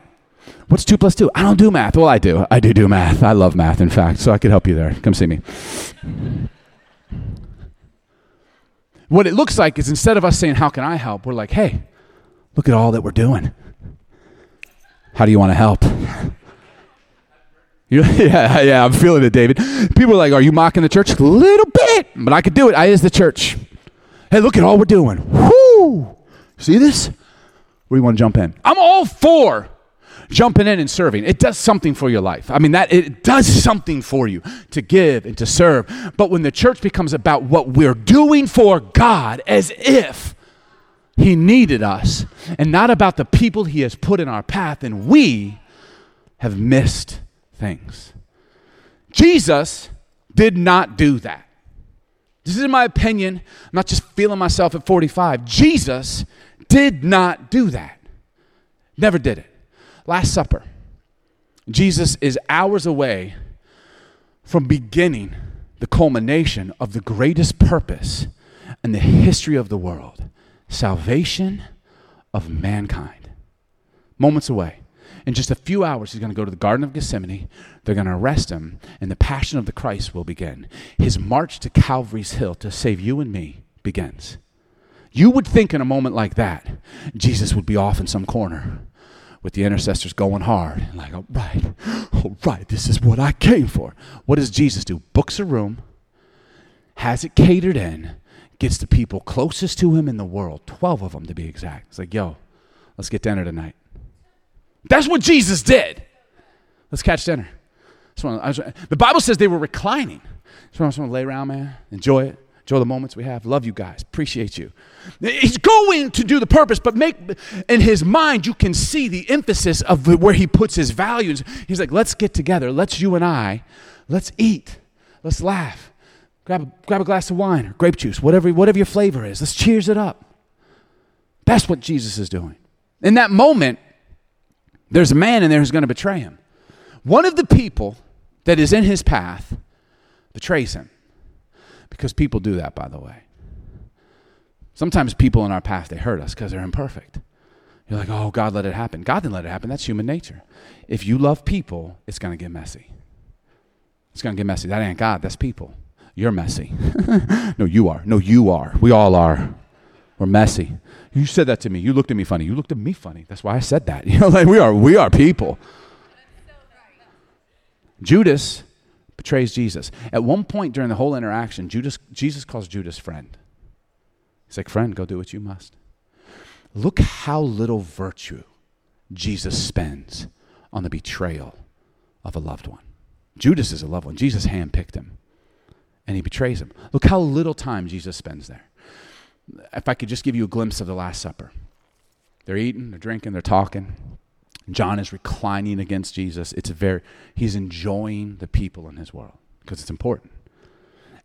What's two plus two? I don't do math. Well, I do. I do do math. I love math, in fact, so I could help you there. Come see me. What it looks like is instead of us saying, How can I help? We're like, Hey, look at all that we're doing. How do you want to help? [laughs] Yeah, yeah, I'm feeling it, David. People are like, Are you mocking the church? A little bit, but I could do it. I is the church. Hey, look at all we're doing. Whoo! See this? Where do you want to jump in? I'm all for jumping in and serving. It does something for your life. I mean, that it does something for you to give and to serve. But when the church becomes about what we're doing for God as if He needed us and not about the people He has put in our path, and we have missed things. Jesus did not do that. This is my opinion. I'm not just feeling myself at 45. Jesus did not do that. Never did it. Last Supper. Jesus is hours away from beginning the culmination of the greatest purpose in the history of the world salvation of mankind. Moments away. In just a few hours, he's going to go to the Garden of Gethsemane. They're going to arrest him, and the passion of the Christ will begin. His march to Calvary's Hill to save you and me begins. You would think in a moment like that, Jesus would be off in some corner with the intercessors going hard. Like, all right, all right, this is what I came for. What does Jesus do? Books a room, has it catered in, gets the people closest to him in the world, 12 of them to be exact. It's like, yo, let's get dinner tonight. That's what Jesus did. Let's catch dinner. the Bible says they were reclining. So I just want to lay around, man, enjoy it, enjoy the moments we have. Love you guys, appreciate you. He's going to do the purpose, but make in his mind you can see the emphasis of where he puts his values. He's like, let's get together, let's you and I, let's eat, let's laugh, grab a, grab a glass of wine or grape juice, whatever whatever your flavor is. Let's cheers it up. That's what Jesus is doing. In that moment, there's a man in there who's going to betray him. One of the people that is in his path betrays him. Because people do that, by the way. Sometimes people in our path, they hurt us because they're imperfect. You're like, oh, God let it happen. God didn't let it happen. That's human nature. If you love people, it's going to get messy. It's going to get messy. That ain't God, that's people. You're messy. [laughs] no, you are. No, you are. We all are. We're messy. You said that to me. You looked at me funny. You looked at me funny. That's why I said that. [laughs] You know, like we are, we are people. Judas betrays Jesus. At one point during the whole interaction, Judas, Jesus calls Judas friend. He's like, friend, go do what you must. Look how little virtue Jesus spends on the betrayal of a loved one. Judas is a loved one. Jesus handpicked him, and he betrays him. Look how little time Jesus spends there if I could just give you a glimpse of the Last Supper. They're eating, they're drinking, they're talking. John is reclining against Jesus. It's a very, he's enjoying the people in his world because it's important.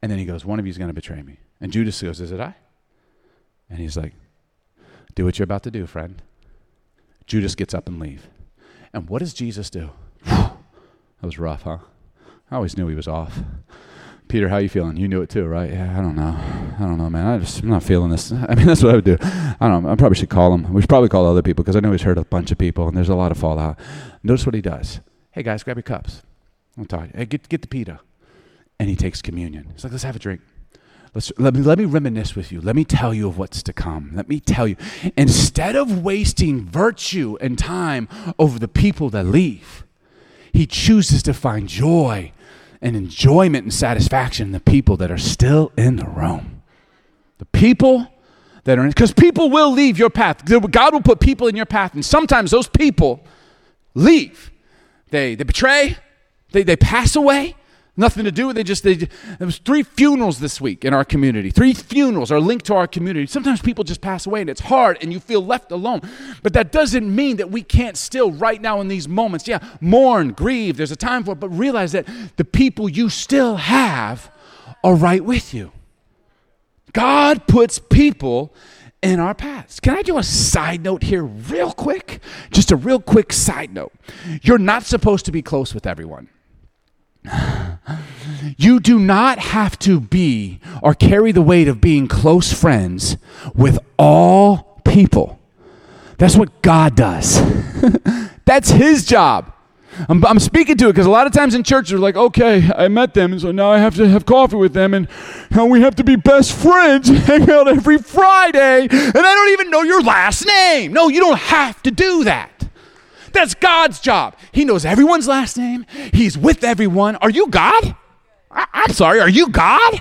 And then he goes, One of you is going to betray me. And Judas goes, Is it I? And he's like, Do what you're about to do, friend. Judas gets up and leave. And what does Jesus do? that was rough, huh? I always knew he was off. Peter, how you feeling? You knew it too, right? Yeah, I don't know. I don't know, man. I just, I'm not feeling this. [laughs] I mean, that's what I would do. I don't know. I probably should call him. We should probably call other people because I know he's hurt a bunch of people and there's a lot of fallout. Notice what he does. Hey, guys, grab your cups. I'm talking. Hey, get, get the pita. And he takes communion. He's like, let's have a drink. Let's, let, me, let me reminisce with you. Let me tell you of what's to come. Let me tell you. Instead of wasting virtue and time over the people that leave, he chooses to find joy and enjoyment and satisfaction in the people that are still in the room. The people that are in, because people will leave your path. God will put people in your path, and sometimes those people leave. They, they betray, They, they pass away. Nothing to do. With it. Just they. There was three funerals this week in our community. Three funerals are linked to our community. Sometimes people just pass away, and it's hard, and you feel left alone. But that doesn't mean that we can't still, right now in these moments, yeah, mourn, grieve. There's a time for it, but realize that the people you still have are right with you. God puts people in our paths. Can I do a side note here, real quick? Just a real quick side note. You're not supposed to be close with everyone. You do not have to be or carry the weight of being close friends with all people. That's what God does. [laughs] That's His job. I'm, I'm speaking to it because a lot of times in church they're like, okay, I met them, and so now I have to have coffee with them, and now we have to be best friends, [laughs] hang out every Friday, and I don't even know your last name. No, you don't have to do that. That's God's job. He knows everyone's last name. He's with everyone. Are you God? I, am sorry, are you God?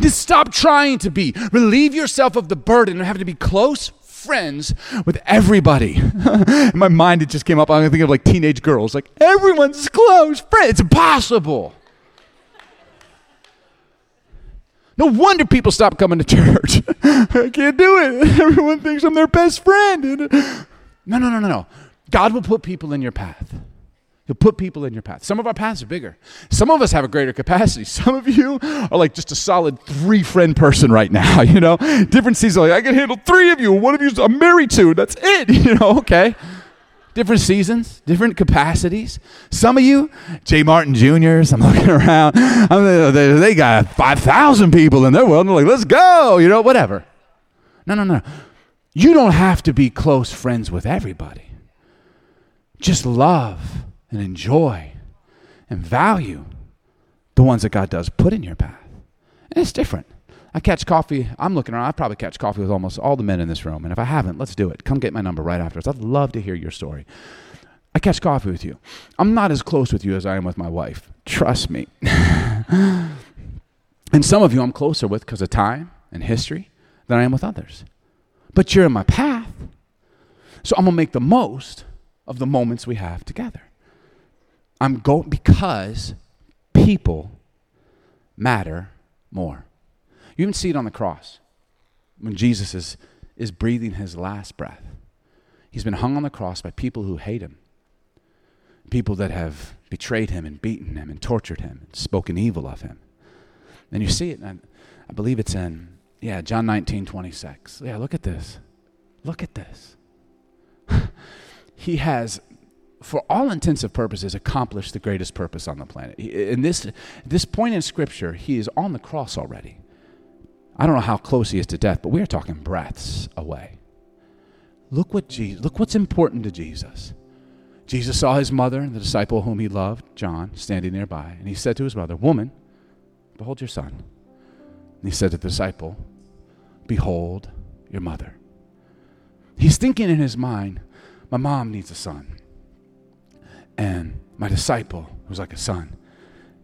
Just stop trying to be. Relieve yourself of the burden of having to be close friends with everybody. [laughs] In my mind, it just came up. I'm thinking of like teenage girls. Like, everyone's close friends. It's impossible. No wonder people stop coming to church. [laughs] I can't do it. [laughs] Everyone thinks I'm their best friend. No, no, no, no, no. God will put people in your path. He'll put people in your path. Some of our paths are bigger. Some of us have a greater capacity. [laughs] Some of you are like just a solid three friend person right now, [laughs] you know? Different seasons. Like, I can handle three of you. One of you I'm married to. That's it, [laughs] you know? Okay. Different seasons, different capacities. Some of you, Jay Martin Juniors, I'm looking around, I'm, they, they got 5,000 people in their world. And they're like, let's go, you know, whatever. No, no, no. You don't have to be close friends with everybody. Just love and enjoy and value the ones that God does put in your path. And it's different. I catch coffee. I'm looking around. I probably catch coffee with almost all the men in this room. And if I haven't, let's do it. Come get my number right afterwards. I'd love to hear your story. I catch coffee with you. I'm not as close with you as I am with my wife. Trust me. [laughs] and some of you I'm closer with because of time and history than I am with others. But you're in my path. So I'm going to make the most of the moments we have together. I'm going because people matter more. You even see it on the cross when Jesus is, is breathing his last breath. He's been hung on the cross by people who hate him, people that have betrayed him and beaten him and tortured him and spoken evil of him. And you see it, I, I believe it's in, yeah, John 19, 26. Yeah, look at this. Look at this. He has for all intensive purposes, accomplished the greatest purpose on the planet. In this, this point in Scripture, he is on the cross already. I don't know how close he is to death, but we are talking breaths away. Look what Jesus, look what's important to Jesus. Jesus saw his mother, and the disciple whom he loved, John, standing nearby, and he said to his mother, "Woman, behold your son." And he said to the disciple, "Behold your mother." He's thinking in his mind, "My mom needs a son." And my disciple, who's like a son,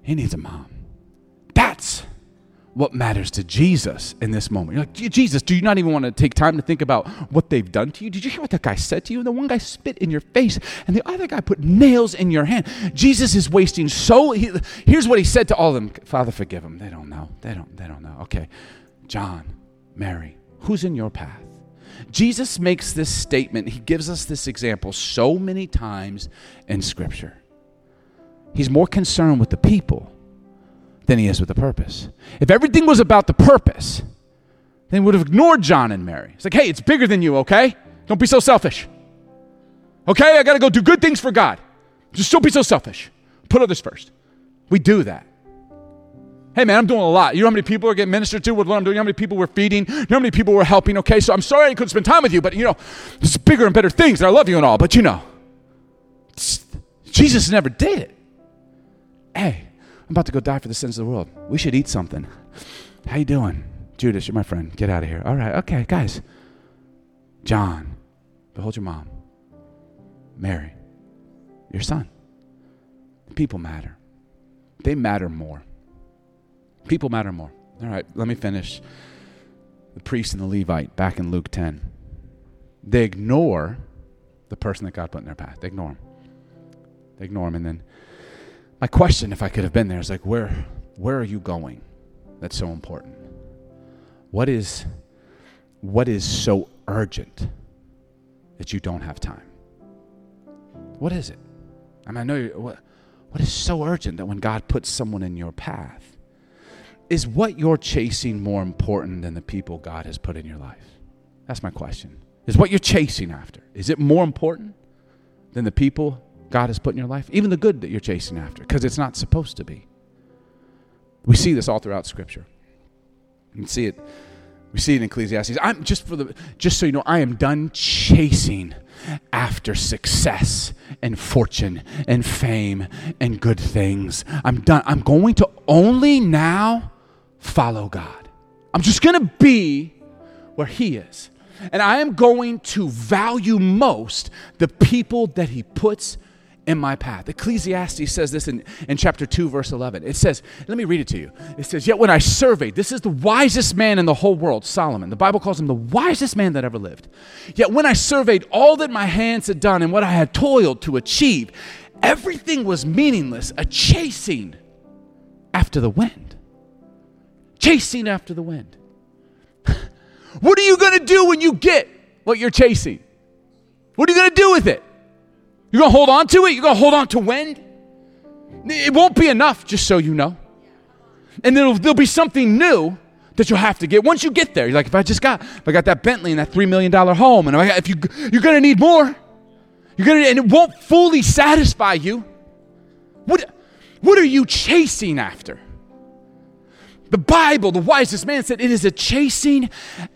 he needs a mom. That's what matters to Jesus in this moment. You're like, Jesus, do you not even want to take time to think about what they've done to you? Did you hear what that guy said to you? And The one guy spit in your face, and the other guy put nails in your hand. Jesus is wasting so. He, here's what he said to all of them: Father, forgive them. They don't know. They don't. They don't know. Okay, John, Mary, who's in your path? Jesus makes this statement, he gives us this example so many times in Scripture. He's more concerned with the people than he is with the purpose. If everything was about the purpose, then he would have ignored John and Mary. It's like, hey, it's bigger than you, okay? Don't be so selfish. Okay, I got to go do good things for God. Just don't be so selfish. Put others first. We do that. Hey man, I'm doing a lot. You know how many people are getting ministered to with what I'm doing? You know how many people we're feeding? You know how many people we're helping? Okay, so I'm sorry I couldn't spend time with you, but you know, there's bigger and better things, and I love you and all, but you know, Jesus never did it. Hey, I'm about to go die for the sins of the world. We should eat something. How you doing? Judas, you're my friend. Get out of here. All right, okay, guys. John, behold your mom. Mary, your son. People matter. They matter more. People matter more. All right, let me finish. The priest and the Levite back in Luke 10. They ignore the person that God put in their path. They ignore him. They ignore him. And then My question, if I could have been there, is like, where, where are you going? That's so important. What is, what is so urgent that you don't have time? What is it? I mean, I know you, what, what is so urgent that when God puts someone in your path, is what you're chasing more important than the people God has put in your life? That's my question. Is what you're chasing after, is it more important than the people God has put in your life? Even the good that you're chasing after, because it's not supposed to be. We see this all throughout Scripture. You see it. We see it in Ecclesiastes. I'm just for the just so you know, I am done chasing after success and fortune and fame and good things. I'm done. I'm going to only now follow God. I'm just going to be where He is. And I am going to value most the people that He puts in my path. Ecclesiastes says this in, in chapter 2, verse 11. It says, let me read it to you. It says, Yet when I surveyed, this is the wisest man in the whole world, Solomon. The Bible calls him the wisest man that ever lived. Yet when I surveyed all that my hands had done and what I had toiled to achieve, everything was meaningless, a chasing after the wind. Chasing after the wind. [laughs] what are you going to do when you get what you're chasing? What are you going to do with it? You're going to hold on to it? You're going to hold on to wind? It won't be enough, just so you know. And there'll, there'll be something new that you'll have to get. Once you get there, you're like, if I just got, if I got that Bentley and that $3 million home, and if, you, you're going to need more. You're going to, and it won't fully satisfy you. What, what are you chasing after? The Bible, the wisest man said, it is a chasing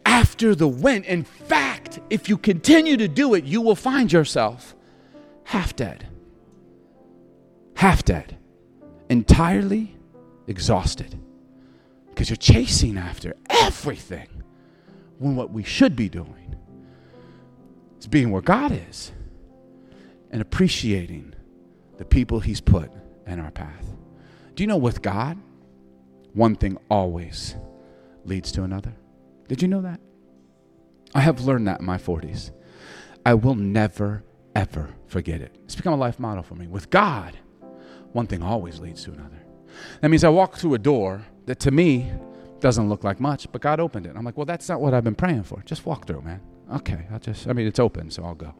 after the wind. In fact, if you continue to do it, you will find yourself half dead. Half dead. Entirely exhausted. Because you're chasing after everything when what we should be doing is being where God is and appreciating the people He's put in our path. Do you know with God, one thing always leads to another? Did you know that? I have learned that in my 40s. I will never ever forget it. It's become a life motto for me. With God, one thing always leads to another. That means I walk through a door that to me doesn't look like much, but God opened it. I'm like, well, that's not what I've been praying for. Just walk through, man. Okay, I'll just, I mean, it's open, so I'll go.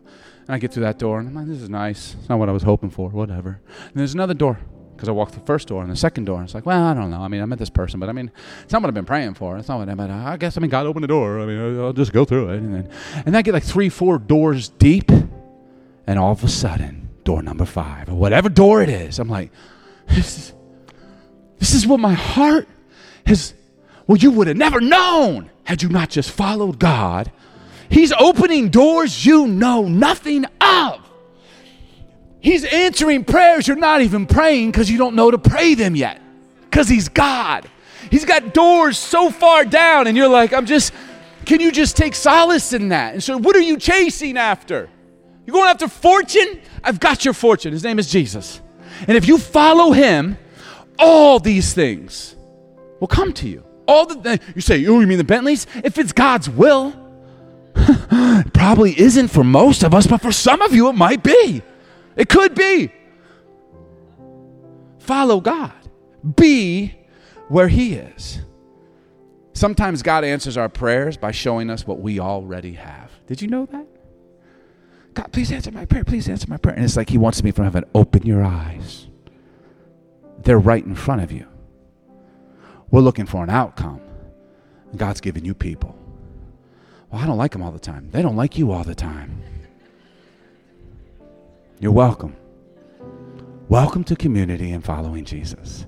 And I get through that door, and I'm like, this is nice. It's not what I was hoping for, whatever. And there's another door, because I walked the first door and the second door. And it's like, well, I don't know. I mean, I met this person, but I mean, it's not what I've been praying for. It's not what I meant. I guess, I mean, God opened the door. I mean, I'll just go through it. And then, and I get like three, four doors deep. And all of a sudden, door number five, or whatever door it is, I'm like, this is, this is what my heart has, well, you would have never known had you not just followed God. He's opening doors you know nothing of. He's answering prayers you're not even praying because you don't know to pray them yet. Because He's God. He's got doors so far down, and you're like, I'm just, can you just take solace in that? And so, what are you chasing after? You're going after fortune? I've got your fortune. His name is Jesus. And if you follow him, all these things will come to you. All the you say, oh, you mean the Bentleys? If it's God's will, [laughs] probably isn't for most of us, but for some of you it might be. It could be. Follow God. Be where He is. Sometimes God answers our prayers by showing us what we already have. Did you know that? God, please answer my prayer. Please answer my prayer. And it's like He wants me from heaven. Open your eyes. They're right in front of you. We're looking for an outcome. God's giving you people. Well, I don't like them all the time. They don't like you all the time. You're welcome. Welcome to community and following Jesus.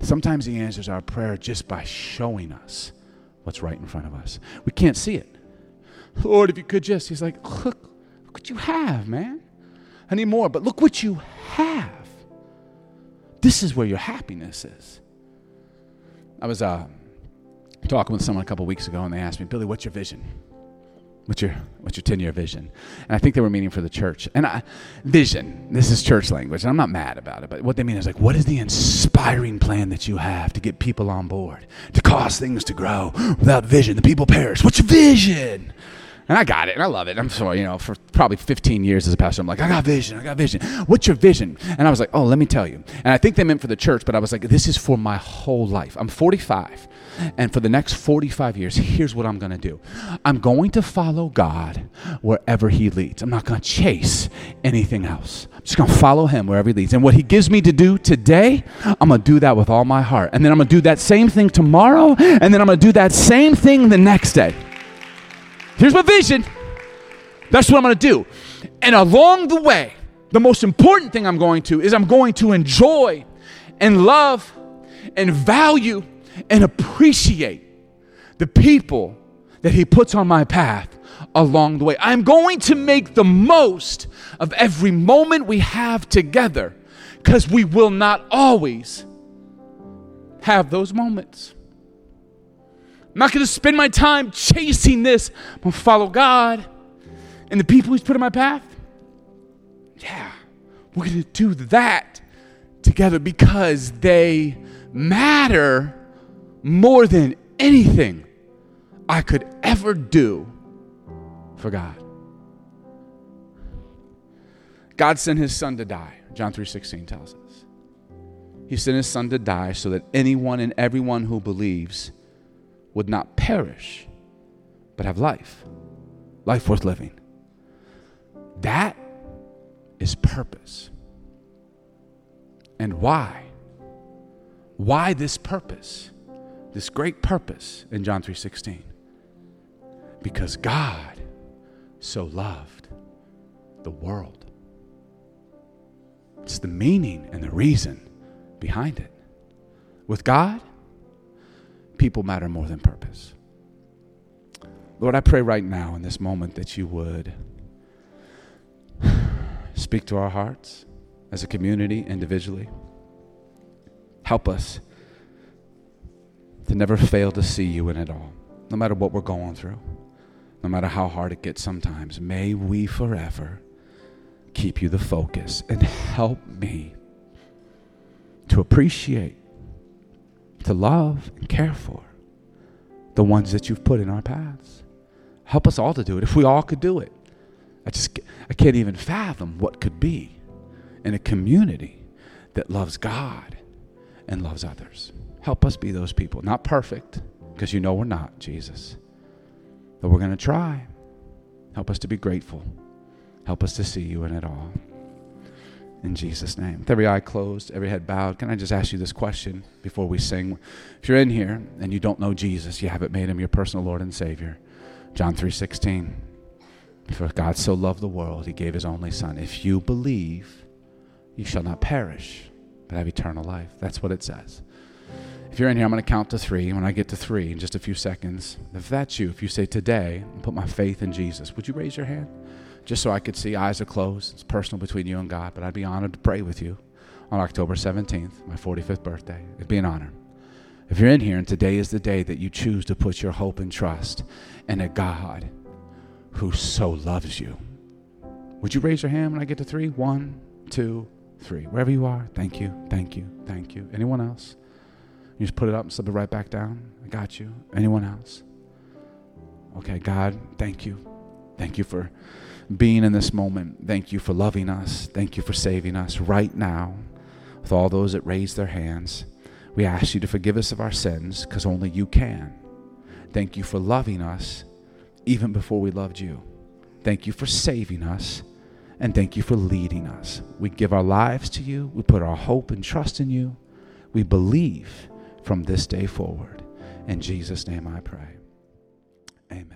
Sometimes He answers our prayer just by showing us what's right in front of us. We can't see it. Lord, if you could just, He's like, look, look what you have, man. I need more, but look what you have. This is where your happiness is. I was uh, talking with someone a couple weeks ago, and they asked me, Billy, what's your vision? What's your what's your ten year vision? And I think they were meaning for the church. And I, vision, this is church language, and I'm not mad about it. But what they mean is like, what is the inspiring plan that you have to get people on board, to cause things to grow? Without vision, the people perish. What's your vision? And I got it, and I love it. I'm sorry, you know, for probably 15 years as a pastor, I'm like, I got vision, I got vision. What's your vision? And I was like, oh, let me tell you. And I think they meant for the church, but I was like, this is for my whole life. I'm 45, and for the next 45 years, here's what I'm going to do I'm going to follow God wherever He leads. I'm not going to chase anything else. I'm just going to follow Him wherever He leads. And what He gives me to do today, I'm going to do that with all my heart. And then I'm going to do that same thing tomorrow, and then I'm going to do that same thing the next day. Here's my vision. That's what I'm going to do. And along the way, the most important thing I'm going to is I'm going to enjoy and love and value and appreciate the people that He puts on my path along the way. I'm going to make the most of every moment we have together because we will not always have those moments. I'm not going to spend my time chasing this. I'm going to follow God and the people He's put in my path. Yeah, we're going to do that together because they matter more than anything I could ever do for God. God sent his son to die. John 3:16 tells us. He sent his son to die so that anyone and everyone who believes would not perish, but have life, life worth living. That is purpose. And why? Why this purpose? This great purpose in John 3:16. Because God so loved the world. It's the meaning and the reason behind it. With God, people matter more than purpose. Lord, I pray right now in this moment that you would [sighs] speak to our hearts as a community, individually. Help us to never fail to see you in it all, no matter what we're going through, no matter how hard it gets sometimes. May we forever keep you the focus and help me to appreciate to love and care for the ones that you've put in our paths. Help us all to do it. If we all could do it, I just I can't even fathom what could be in a community that loves God and loves others. Help us be those people. Not perfect, because you know we're not, Jesus. But we're going to try. Help us to be grateful. Help us to see you in it all in Jesus' name. With every eye closed, every head bowed, can I just ask you this question before we sing? If you're in here and you don't know Jesus, you haven't made him your personal Lord and Savior. John 3:16. For God so loved the world, he gave his only son. If you believe, you shall not perish, but have eternal life. That's what it says. If you're in here, I'm going to count to three. When I get to three in just a few seconds, if that's you, if you say today, I put my faith in Jesus, would you raise your hand? just so I could see eyes are closed. It's personal between you and God, but I'd be honored to pray with you on October 17th, my 45th birthday. It'd be an honor. If you're in here and today is the day that you choose to put your hope and trust in a God who so loves you, would you raise your hand when I get to three? One, two, three. Wherever you are, thank you, thank you, thank you. Anyone else? You just put it up and slip it right back down. I got you. Anyone else? Okay, God, thank you. Thank you for being in this moment. Thank you for loving us. Thank you for saving us right now. With all those that raise their hands, we ask you to forgive us of our sins because only you can. Thank you for loving us even before we loved you. Thank you for saving us and thank you for leading us. We give our lives to you. We put our hope and trust in you. We believe from this day forward. In Jesus' name I pray. Amen.